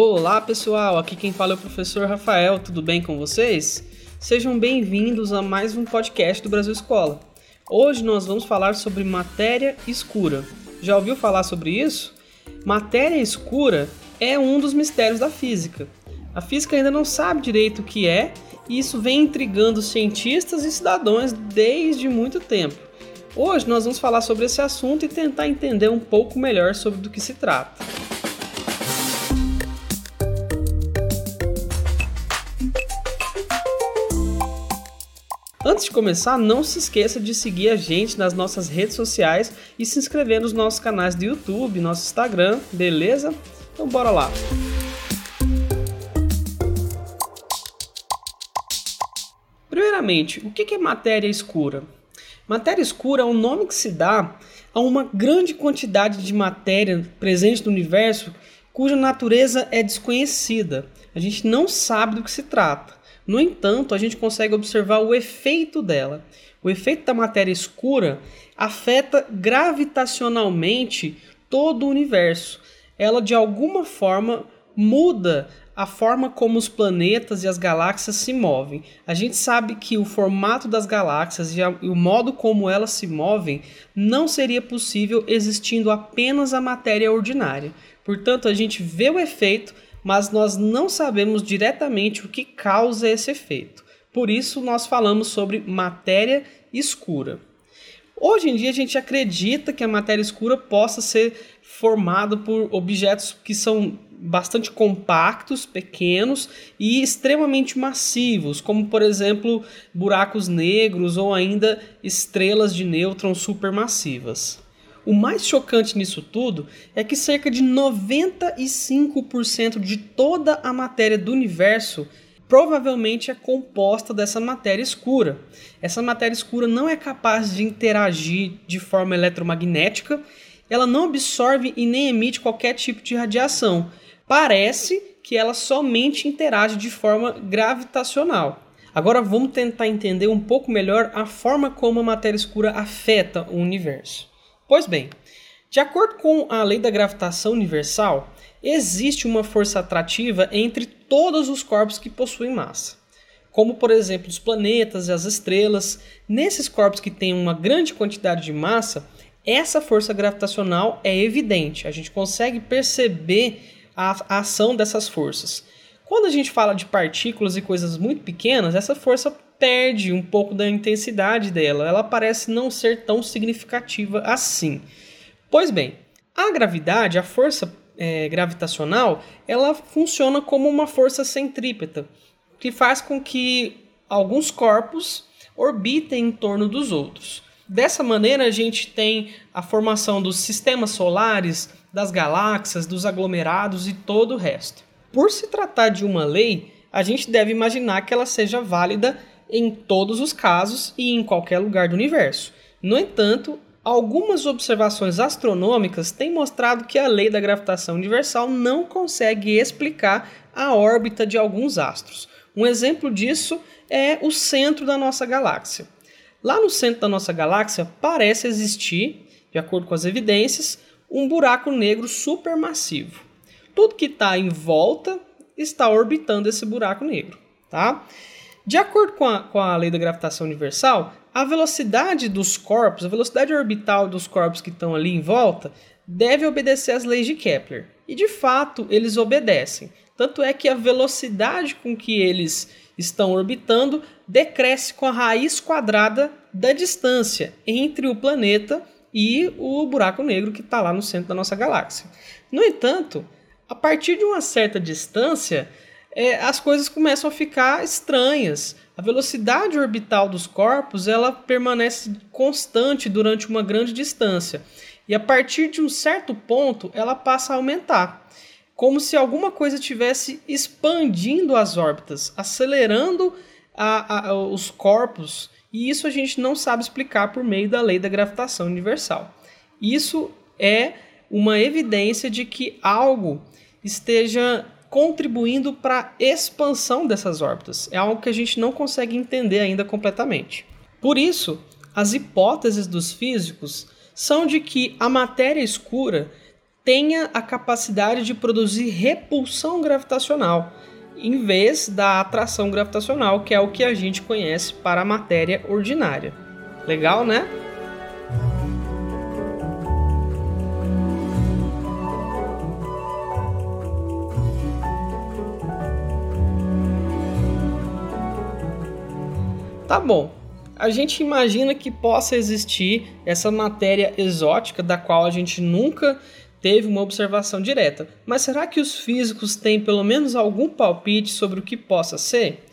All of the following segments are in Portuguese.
Olá pessoal, aqui quem fala é o professor Rafael, tudo bem com vocês? Sejam bem-vindos a mais um podcast do Brasil Escola. Hoje nós vamos falar sobre matéria escura. Já ouviu falar sobre isso? Matéria escura é um dos mistérios da física. A física ainda não sabe direito o que é, e isso vem intrigando cientistas e cidadãos desde muito tempo. Hoje nós vamos falar sobre esse assunto e tentar entender um pouco melhor sobre do que se trata. Antes de começar, não se esqueça de seguir a gente nas nossas redes sociais e se inscrever nos nossos canais do YouTube, nosso Instagram, beleza? Então bora lá! Primeiramente, o que é matéria escura? Matéria escura é o nome que se dá a uma grande quantidade de matéria presente no universo cuja natureza é desconhecida. A gente não sabe do que se trata. No entanto, a gente consegue observar o efeito dela. O efeito da matéria escura afeta gravitacionalmente todo o universo. Ela de alguma forma muda a forma como os planetas e as galáxias se movem. A gente sabe que o formato das galáxias e, a, e, o modo como elas se movem não seria possível existindo apenas a matéria ordinária. Portanto, a gente vê o efeito mas nós não sabemos diretamente o que causa esse efeito. Por isso, nós falamos sobre matéria escura. Hoje em dia, a gente acredita que a matéria escura possa ser formada por objetos que são bastante compactos, pequenos e extremamente massivos, como por exemplo buracos negros ou ainda estrelas de nêutrons supermassivas. O mais chocante nisso tudo é que cerca de 95% de toda a matéria do universo provavelmente é composta dessa matéria escura. Essa matéria escura não é capaz de interagir de forma eletromagnética, ela não absorve e nem emite qualquer tipo de radiação. Parece que ela somente interage de forma gravitacional. Agora vamos tentar entender um pouco melhor a forma como a matéria escura afeta o universo. Pois bem, de acordo com a lei da gravitação universal, existe uma força atrativa entre todos os corpos que possuem massa. Como, por exemplo, os planetas e as estrelas, nesses corpos que têm uma grande quantidade de massa, essa força gravitacional é evidente, a gente consegue perceber a, a ação dessas forças. Quando a gente fala de partículas e coisas muito pequenas, essa força perde um pouco da intensidade dela, ela parece não ser tão significativa assim. Pois bem, a gravidade, a força é, gravitacional, ela funciona como uma força centrípeta, que faz com que alguns corpos orbitem em torno dos outros. Dessa maneira, a gente tem a formação dos sistemas solares, das galáxias, dos aglomerados e todo o resto. Por se tratar de uma lei, a gente deve imaginar que ela seja válida em todos os casos e em qualquer lugar do universo. No entanto, algumas observações astronômicas têm mostrado que a lei da gravitação universal não consegue explicar a órbita de alguns astros. Um exemplo disso é o centro da nossa galáxia. Lá no centro da nossa galáxia parece existir, de acordo com as evidências, um buraco negro supermassivo. Tudo que está em volta está orbitando esse buraco negro, tá? De acordo com a, com a lei da gravitação universal, a velocidade dos corpos, a velocidade orbital dos corpos que estão ali em volta, deve obedecer às leis de Kepler. E de fato, eles obedecem. Tanto é que a velocidade com que eles estão orbitando decresce com a raiz quadrada da distância entre o planeta e o buraco negro que está lá no centro da nossa galáxia. No entanto, a partir de uma certa distância, é, as coisas começam a ficar estranhas. A velocidade orbital dos corpos ela permanece constante durante uma grande distância e a partir de um certo ponto ela passa a aumentar, como se alguma coisa estivesse expandindo as órbitas, acelerando a, a, os corpos e isso a gente não sabe explicar por meio da lei da gravitação universal. Isso é uma evidência de que algo esteja contribuindo para a expansão dessas órbitas. É algo que a gente não consegue entender ainda completamente. Por isso, as hipóteses dos físicos são de que a matéria escura tenha a capacidade de produzir repulsão gravitacional, em vez da atração gravitacional, que é o que a gente conhece para a matéria ordinária. Legal, né? Tá bom. A gente imagina que possa existir essa matéria exótica da qual a gente nunca teve uma observação direta. Mas será que os físicos têm pelo menos algum palpite sobre o que possa ser?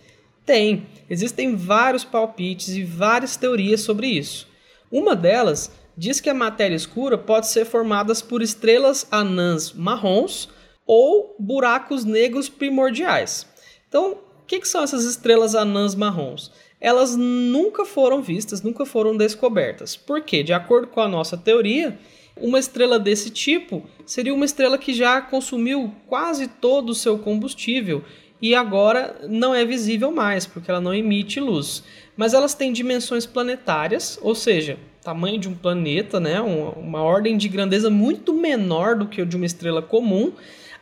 Tem. Existem vários palpites e várias teorias sobre isso. Uma delas diz que a matéria escura pode ser formada por estrelas anãs marrons ou buracos negros primordiais. Então, o que, que são essas estrelas anãs marrons? Elas nunca foram vistas, nunca foram descobertas. Porque, de acordo com a nossa teoria, uma estrela desse tipo seria uma estrela que já consumiu quase todo o seu combustível e agora não é visível mais, porque ela não emite luz. Mas elas têm dimensões planetárias, ou seja, tamanho de um planeta, né? uma, ordem de grandeza muito menor do que o de uma estrela comum.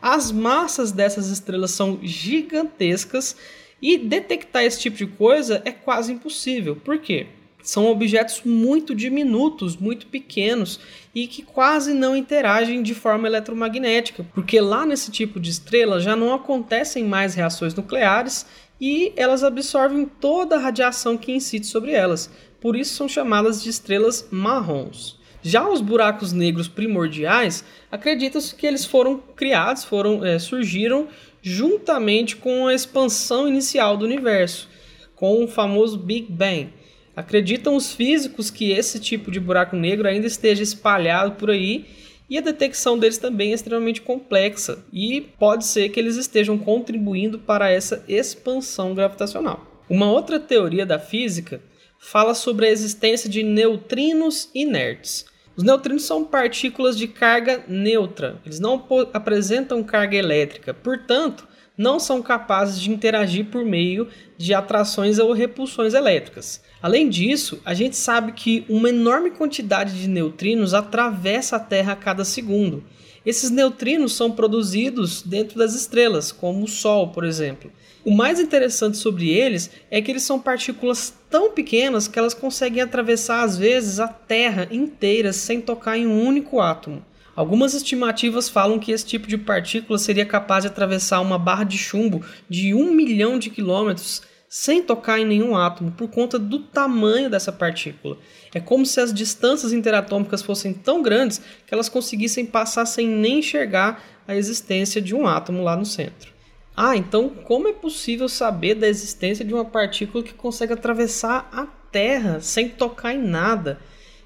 As massas dessas estrelas são gigantescas e detectar esse tipo de coisa é quase impossível. Por quê? São objetos muito diminutos, muito pequenos e que quase não interagem de forma eletromagnética, porque lá nesse tipo de estrela já não acontecem mais reações nucleares e elas absorvem toda a radiação que incide sobre elas. Por isso são chamadas de estrelas marrons. Já os buracos negros primordiais, acredita-se que eles foram criados, foram é, surgiram juntamente com a expansão inicial do universo, com o famoso Big Bang. Acreditam os físicos que esse tipo de buraco negro ainda esteja espalhado por aí e a detecção deles também é extremamente complexa e pode ser que eles estejam contribuindo para essa expansão gravitacional. Uma outra teoria da física fala sobre a existência de neutrinos inertes. Os neutrinos são partículas de carga neutra, eles não apresentam carga elétrica, portanto, não são capazes de interagir por meio de atrações ou repulsões elétricas. Além disso, a gente sabe que uma enorme quantidade de neutrinos atravessa a Terra a cada segundo. Esses neutrinos são produzidos dentro das estrelas, como o Sol, por exemplo. O mais interessante sobre eles é que eles são partículas tão pequenas que elas conseguem atravessar às vezes a Terra inteira sem tocar em um único átomo. Algumas estimativas falam que esse tipo de partícula seria capaz de atravessar uma barra de chumbo de um milhão de quilômetros sem tocar em nenhum átomo por conta do tamanho dessa partícula. É como se as distâncias interatômicas fossem tão grandes que elas conseguissem passar sem nem enxergar a existência de um átomo lá no centro. Ah, então como é possível saber da existência de uma partícula que consegue atravessar a Terra sem tocar em nada?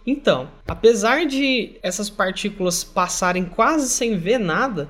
Então, apesar de essas partículas passarem quase sem ver nada,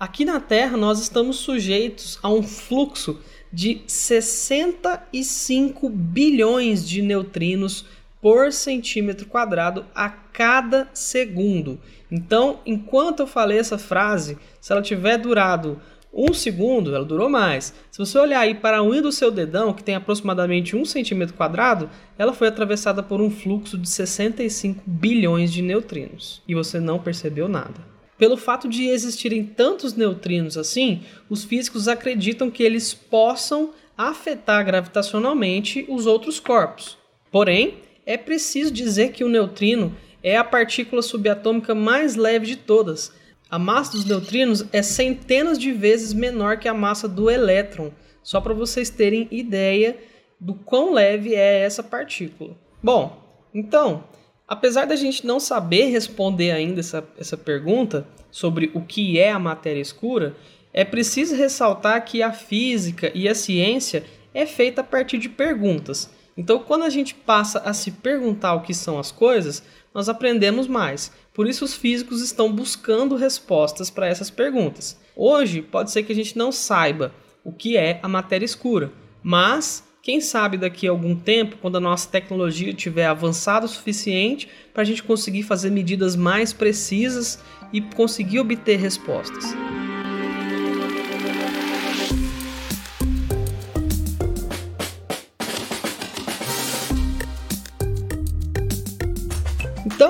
aqui na Terra nós estamos sujeitos a um fluxo de 65 bilhões de neutrinos por centímetro quadrado a cada segundo. Então, enquanto eu falei essa frase, se ela tiver durado um segundo, ela durou mais. Se você olhar aí para a unha do seu dedão, que tem aproximadamente um centímetro quadrado, ela foi atravessada por um fluxo de 65 bilhões de neutrinos. E você não percebeu nada. Pelo fato de existirem tantos neutrinos assim, os físicos acreditam que eles possam afetar gravitacionalmente os outros corpos. Porém, é preciso dizer que o neutrino é a partícula subatômica mais leve de todas, a massa dos neutrinos é centenas de vezes menor que a massa do elétron, só para vocês terem ideia do quão leve é essa partícula. Bom, então, apesar da gente não saber responder ainda essa, essa pergunta sobre o que é a matéria escura, é preciso ressaltar que a física e a ciência é feita a partir de perguntas. Então, quando a gente passa a se perguntar o que são as coisas, nós aprendemos mais. Por isso, os físicos estão buscando respostas para essas perguntas. Hoje, pode ser que a gente não saiba o que é a matéria escura, mas quem sabe daqui a algum tempo, quando a nossa tecnologia tiver avançado o suficiente para a gente conseguir fazer medidas mais precisas e conseguir obter respostas.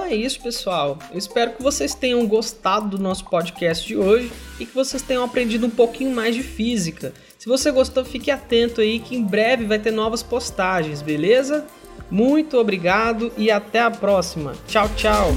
É isso, pessoal. Eu espero que vocês tenham gostado do nosso podcast de hoje e que vocês tenham aprendido um pouquinho mais de física. Se você gostou, fique atento aí que em breve vai ter novas postagens, beleza? Muito obrigado e até a próxima. Tchau, tchau.